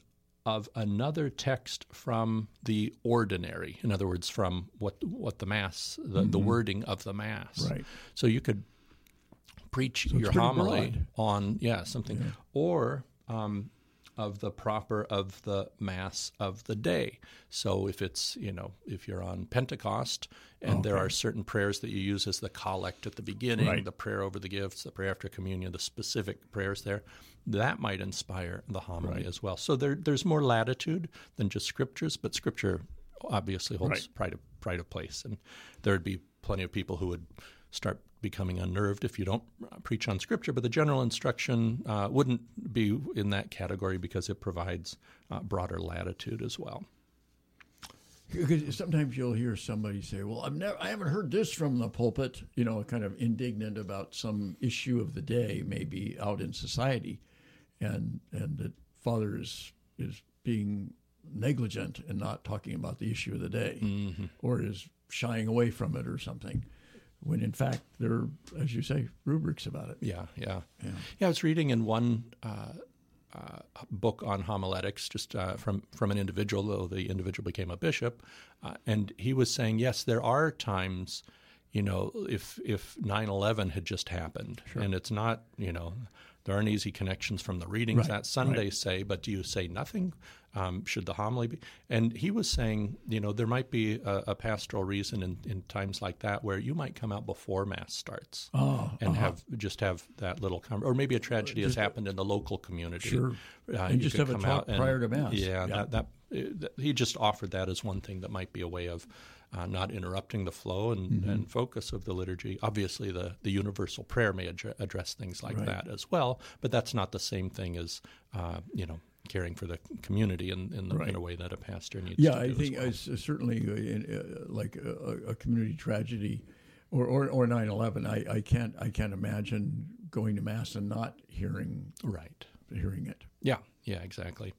of another text from the ordinary. In other words, from what what the mass, the, mm-hmm. the wording of the mass. Right. So you could preach so your homily broad. on yeah something Yeah. or um, of the proper of the mass of the day so if it's you know if you're on pentecost and there are certain prayers that you use as the collect at the beginning Right. the prayer over the gifts the prayer after communion the specific prayers there that might inspire the homily Right. as well so there, there's more latitude than just scriptures but scripture obviously holds Right. pride of pride of place and there'd be plenty of people who would start becoming unnerved if you don't uh, preach on scripture but the general instruction uh, wouldn't be in that category because it provides uh, broader latitude as well. Sometimes you'll hear somebody say, "Well, I've never, I haven't heard this from the pulpit," you know, kind of indignant about some issue of the day, maybe out in society, and and that Father is is being negligent and not talking about the issue of the day, or is shying away from it or something, when in fact there, are, as you say, rubrics about it. yeah yeah Yeah. yeah i was reading in one uh, uh, book on homiletics, just uh, from from an individual, though the individual became a bishop, uh, and he was saying, yes, there are times, you know, if if 9/11 had just happened, and it's not, you know, there aren't easy connections from the readings Right, that Sunday right. say, but do you say nothing? Um, should the homily be? And he was saying, you know, there might be a, a pastoral reason in, in times like that where you might come out before mass starts Oh, and have just have that little com- or maybe a tragedy has Just a- happened in the local community. Sure. Uh, And just have a come talk out and- prior to Mass. Yeah, Yeah. That, that, uh, that- he just offered that as one thing that might be a way of uh, not interrupting the flow and, Mm-hmm. and focus of the liturgy. Obviously, the, the universal prayer may address things like Right. that as well, but that's not the same thing as uh, you know caring for the community in in, the, in Right. a way that a pastor needs. To. Yeah, I think well. uh, certainly uh, in, uh, like a, a community tragedy or, or, or 9/11. I, I can't I can't imagine going to mass and not hearing right. hearing it. Yeah, yeah, exactly.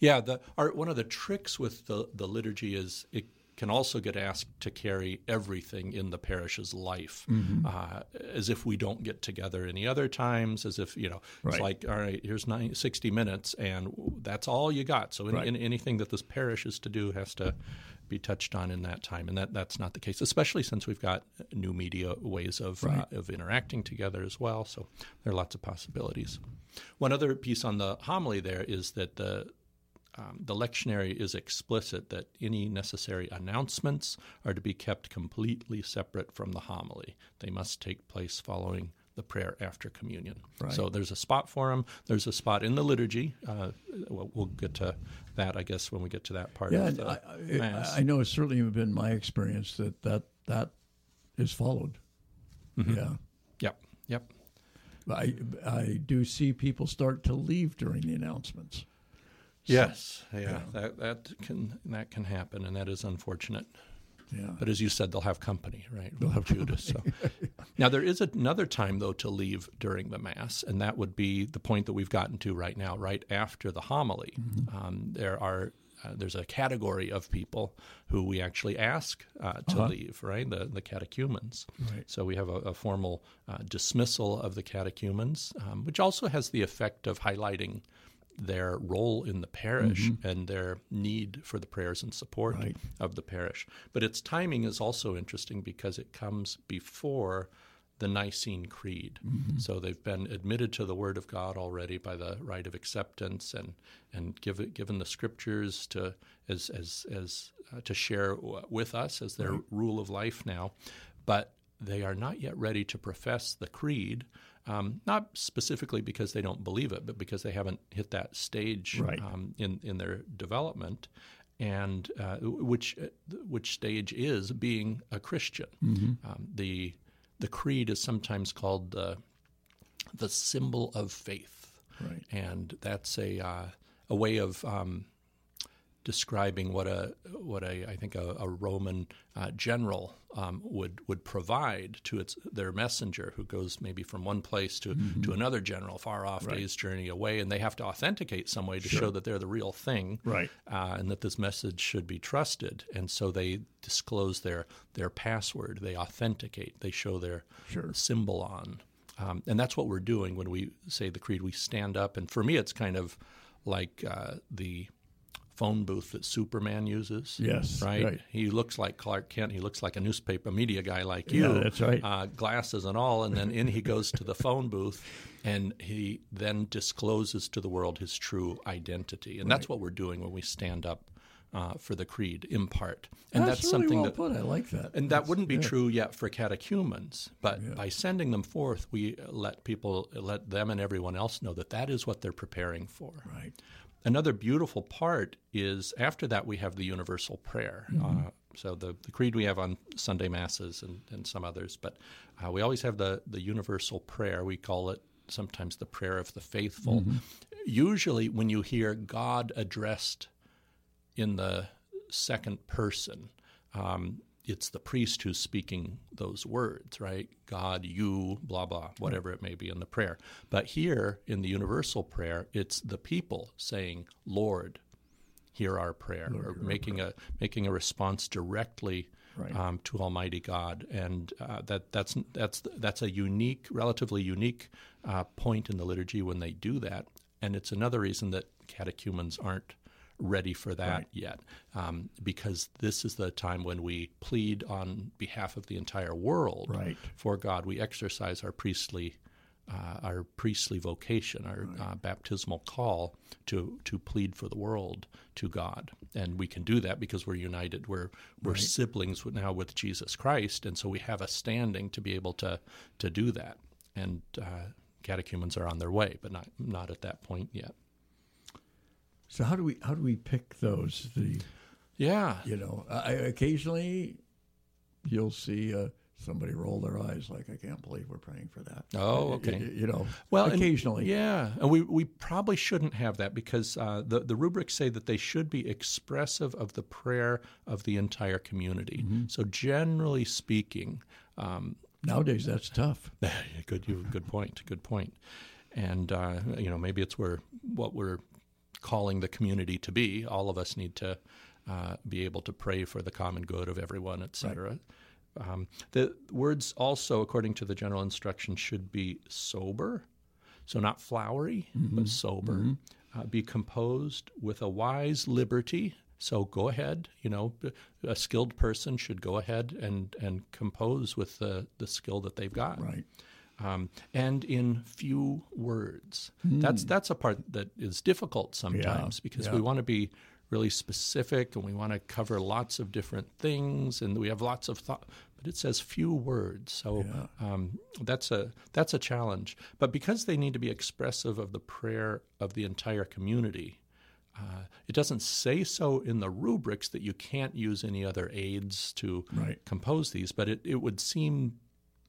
Yeah, the our, one of the tricks with the the liturgy is it can also get asked to carry everything in the parish's life, Mm-hmm. uh, as if we don't get together any other times, as if you know it's like all right, here's nine, 60 minutes, and that's all you got. So any, Right. any- anything that this parish is to do has to be touched on in that time, and that that's not the case, especially since we've got new media ways of uh, of interacting together as well. So there are lots of possibilities. One other piece on the homily there is that the um, the lectionary is explicit that any necessary announcements are to be kept completely separate from the homily. They must take place following the prayer after communion. Right. So there's a spot for them. There's a spot in the liturgy. Uh, we'll, we'll get to that, I guess, when we get to that part Yeah, of the I. I, I know it's certainly been my experience that that that is followed. Yeah, yep, yep. I I do see people start to leave during the announcements. Yes, yeah, That, that can that can happen, and that is unfortunate. Yeah, But as you said, they'll have company, right? They'll have Judas. So. now there is another time though to leave during the mass, and that would be the point that we've gotten to right now, right after the homily. Mm-hmm. Um, there are. Uh, there's a category of people who we actually ask uh, to Uh-huh. leave, right? The the catechumens. Right. So we have a, a formal uh, dismissal of the catechumens, um, which also has the effect of highlighting their role in the parish and their need for the prayers and support Mm-hmm. Right. of the parish. But its timing is also interesting because it comes before the Nicene Creed. So they've been admitted to the Word of God already by the rite of acceptance, and and give, given the Scriptures to as as as uh, to share with us as their rule of life now, but they are not yet ready to profess the creed. Um, not specifically because they don't believe it, but because they haven't hit that stage Right. um, in in their development, and uh, which which stage is being a Christian. Um, the the creed is sometimes called the the symbol of faith, Right. and that's a uh, a way of um, describing what a what a I think a, a Roman uh, general um, would would provide to its their messenger who goes maybe from one place to, to another general far off day's journey away, and they have to authenticate some way to show that they're the real thing, Right. uh, and that this message should be trusted. And so they disclose their their password, they authenticate, they show their Sure. symbol on. Um, and that's what we're doing when we say the creed. We stand up, and for me, it's kind of like uh, the phone booth that Superman uses. Yes, right? right. He looks like Clark Kent. He looks like a newspaper media guy like you. Yeah, that's right. Uh, glasses and all, and then in he goes to the phone booth, and he then discloses to the world his true identity. And that's what we're doing when we stand up uh, for the creed, in part. And that's, really something well that put. I like that. and that wouldn't be true yet for catechumens, but by sending them forth, we let people, let them and everyone else know that that is what they're preparing for. Right. Another beautiful part is after that we have the universal prayer. Uh, so the, the creed we have on Sunday masses and, and some others, but uh, we always have the, the universal prayer. We call it sometimes the prayer of the faithful. Usually, when you hear God addressed in the second person, um, it's the priest who's speaking those words, right? God, you, blah, blah, whatever it may be in the prayer. But here in the universal prayer, it's the people saying, Lord, hear our prayer, or making a making a response directly Right. um, to Almighty God, and uh, that that's that's that's a unique, relatively unique uh, point in the liturgy when they do that, and it's another reason that catechumens aren't ready for that yet, um, because this is the time when we plead on behalf of the entire world Right. for God. We exercise our priestly. Uh, our priestly vocation, our uh, baptismal call to to plead for the world to God, and we can do that because we're united. We're we're siblings now with Jesus Christ, and so we have a standing to be able to to do that. And uh, catechumens are on their way, but not not at that point yet. So how do we how do we pick those? The Yeah, you know, I, occasionally you'll see uh, somebody roll their eyes like I can't believe we're praying for that. Oh, okay. y- You, know, Well, and- occasionally. yeah, and we, we probably shouldn't have that because uh, the the rubrics say that they should be expressive of the prayer of the entire community. So generally speaking, um, Nowadays that's tough. good you good point, good point, and uh, you know maybe it's where what we're calling the community to be. All of us need to uh, be able to pray for the common good of everyone, etc. Um, the words also, according to the general instruction, should be sober, so not flowery, but sober. Uh, be composed with a wise liberty. So go ahead, you know, a skilled person should go ahead and, and compose with the, the skill that they've got Right. Um, and in few words. That's that's a part that is difficult sometimes because yeah. we want to be really specific and we want to cover lots of different things and we have lots of thought. But it says few words, so um, that's a that's a challenge. But because they need to be expressive of the prayer of the entire community. Uh, it doesn't say so in the rubrics that you can't use any other aids to Right. compose these, but it, it would seem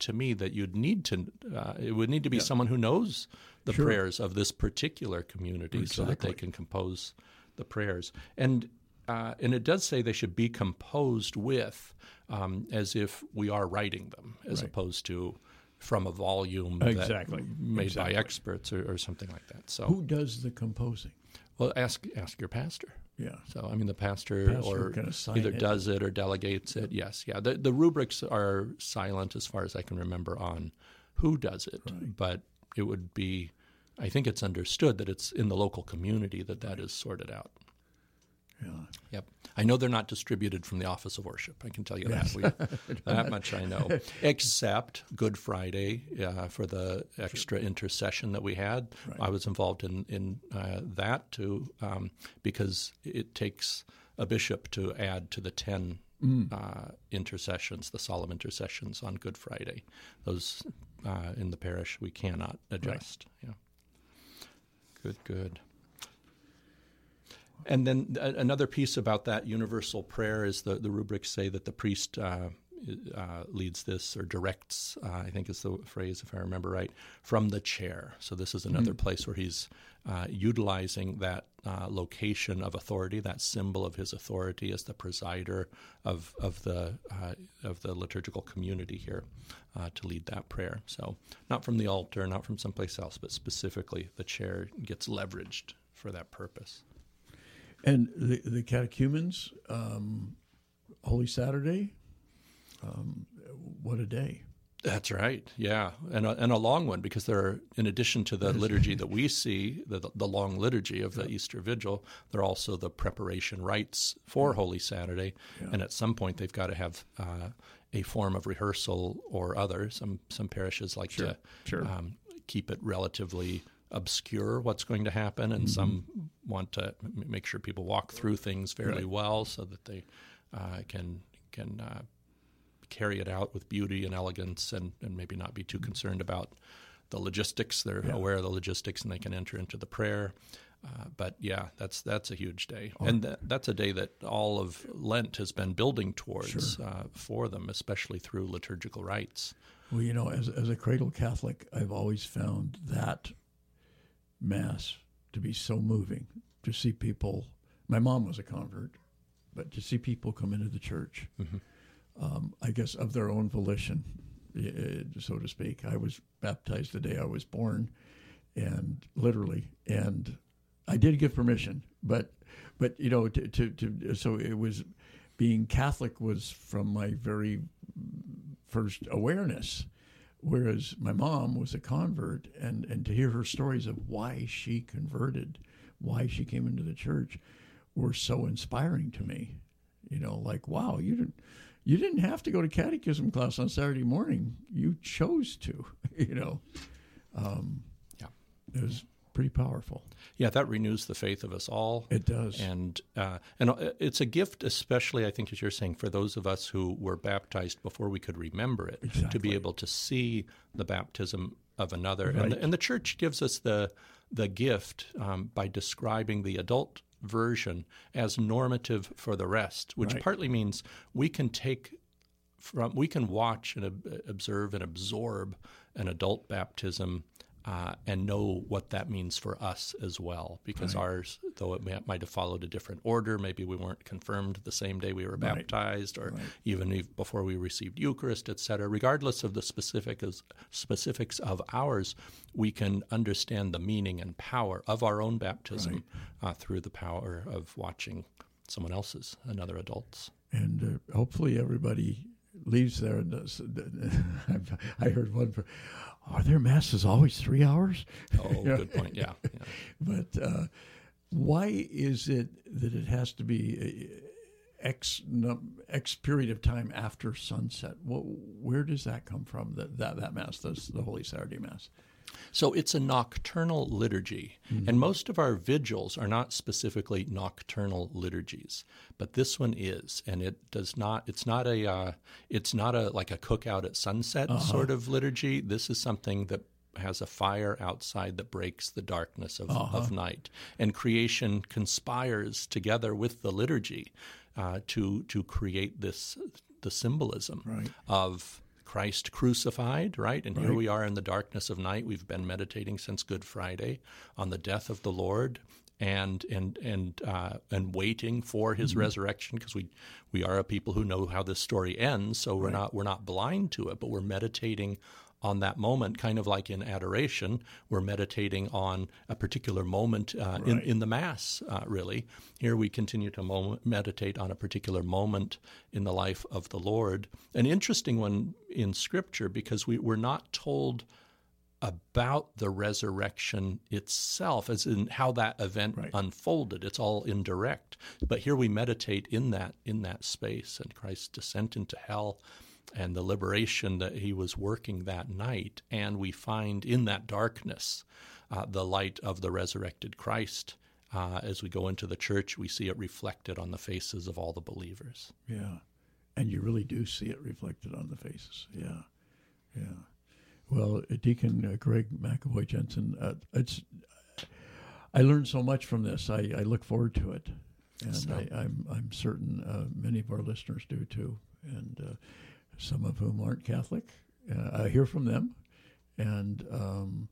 to me that you'd need to uh, it would need to be someone who knows the Sure. prayers of this particular community so that they can compose the prayers and uh, and it does say they should be composed with um, as if we are writing them as Right. opposed to from a volume Exactly. that made Exactly. by experts or, or something like that so Who does the composing? well ask ask your pastor Yeah. so I mean, the pastor, Pastor or either it. does it or delegates it. Yes, yeah. The the rubrics are silent as far as I can remember on who does it, but it would be. I think it's understood that it's in the local community that that is sorted out. Yeah. Yep. I know they're not distributed from the Office of Worship. I can tell you yes. that. We, that much I know. Except Good Friday uh, for the extra sure. intercession that we had. Right. I was involved in in uh, that too um, because it takes a bishop to add to the ten mm. uh, intercessions, the solemn intercessions on Good Friday. Those uh, in the parish we cannot adjust. Right. Yeah. Good. Good. And then another piece about that universal prayer is the, the rubrics say that the priest uh, uh, leads this or directs, uh, I think is the phrase, if I remember right, from the chair. So this is another mm-hmm. place where he's uh, utilizing that uh, location of authority, that symbol of his authority as the presider of of the uh, of the liturgical community here uh, to lead that prayer. So not from the altar, not from someplace else, but specifically the chair gets leveraged for that purpose. And the, the catechumens, um, Holy Saturday, um, what a day. That's right. Yeah, and a, and a long one because there are, in addition to the liturgy that we see, the the long liturgy of the yeah. Easter Vigil, there are also the preparation rites for Holy Saturday, yeah. and at some point they've got to have uh, a form of rehearsal or other. Some some parishes like sure. to sure. Um, keep it relatively obscure what's going to happen, and mm-hmm. some want to make sure people walk through things fairly right. well so that they uh, can can uh, carry it out with beauty and elegance, and, and maybe not be too mm-hmm. concerned about the logistics. They're yeah. aware of the logistics, and they can enter into the prayer. Uh, but yeah, that's that's a huge day, oh. and th- that's a day that all of Lent has been building towards sure. uh, for them, especially through liturgical rites. Well, you know, as as a cradle Catholic, I've always found that Mass to be so moving to see people. My mom was a convert, but to see people come into the church, mm-hmm. um, I guess of their own volition, so to speak. I was baptized the day I was born, and literally, and I did give permission, but but you know, to, to, to so it was being Catholic was from my very first awareness Whereas my mom was a convert, and, and to hear her stories of why she converted, why she came into the church, were so inspiring to me. You know, like wow, you didn't you didn't have to go to catechism class on Saturday morning. You chose to. You know, um, yeah, it was pretty powerful. Yeah, that renews the faith of us all. It does, and uh, and uh, it's a gift, especially I think, as you're saying, for those of us who were baptized before we could remember it, exactly. to be able to see the baptism of another, right. and, the, and the church gives us the the gift um, by describing the adult version as normative for the rest, which right. partly means we can take from we can watch and observe and absorb an adult baptism uh, and know what that means for us as well. Because right. ours, though it may, might have followed a different order, maybe we weren't confirmed the same day we were right. baptized, or right. even before we received Eucharist, etc. Regardless of the specific, specifics of ours, we can understand the meaning and power of our own baptism uh, through the power of watching someone else's, another adult's. And uh, hopefully everybody leaves there and does. I heard one are their masses always three hours? Oh, good point. Yeah. yeah. but uh, why is it that it has to be X X period of time after sunset? Well, where does that come from? That that, that mass, the, the Holy Saturday Mass. So it's a nocturnal liturgy. Mm-hmm. And most of our vigils are not specifically nocturnal liturgies, but this one is. And it does not, it's not a, uh, it's not a, like a cookout at sunset uh-huh. sort of liturgy. This is something that has a fire outside that breaks the darkness of, uh-huh. of night. And creation conspires together with the liturgy uh, to, to create this, the symbolism right. of Christ crucified, right? And right. here we are in the darkness of night. We've been meditating since Good Friday on the death of the Lord and and and uh, and waiting for His mm-hmm. resurrection because we we are a people who know how this story ends. So we're right. not we're not blind to it, but we're meditating on that moment, kind of like in adoration, we're meditating on a particular moment uh, right. in, in the Mass, uh, really. Here we continue to moment, meditate on a particular moment in the life of the Lord. An interesting one in Scripture because we, we're not told about the resurrection itself, as in how that event Right. unfolded. It's all indirect. But here we meditate in that in that space and Christ's descent into hell and the liberation that he was working that night. And we find in that darkness uh, the light of the resurrected Christ. Uh, as we go into the church, we see it reflected on the faces of all the believers. Yeah. And you really do see it reflected on the faces. Yeah. Yeah. Well, uh, Deacon uh, Greg McAvoy Jensen, uh, it's I learned so much from this. I, I look forward to it, and So- I, I'm I'm certain uh, many of our listeners do too, and uh, some of whom aren't Catholic. Uh, I hear from them, and um,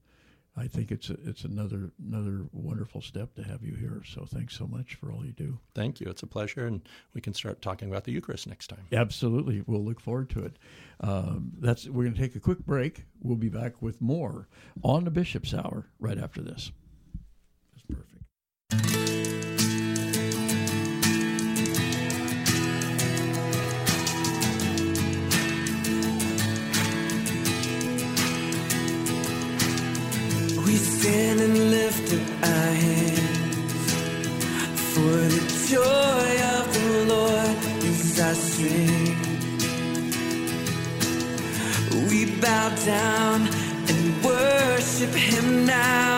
I think it's a, it's another another wonderful step to have you here. So thanks so much for all you do. Thank you. It's a pleasure. And we can start talking about the Eucharist next time. Absolutely, we'll look forward to it. Um, that's we're going to take a quick break. We'll be back with more on the Bishop's Hour right after this. We and lift up our hands for the joy of the Lord is our strength. We bow down and worship Him now.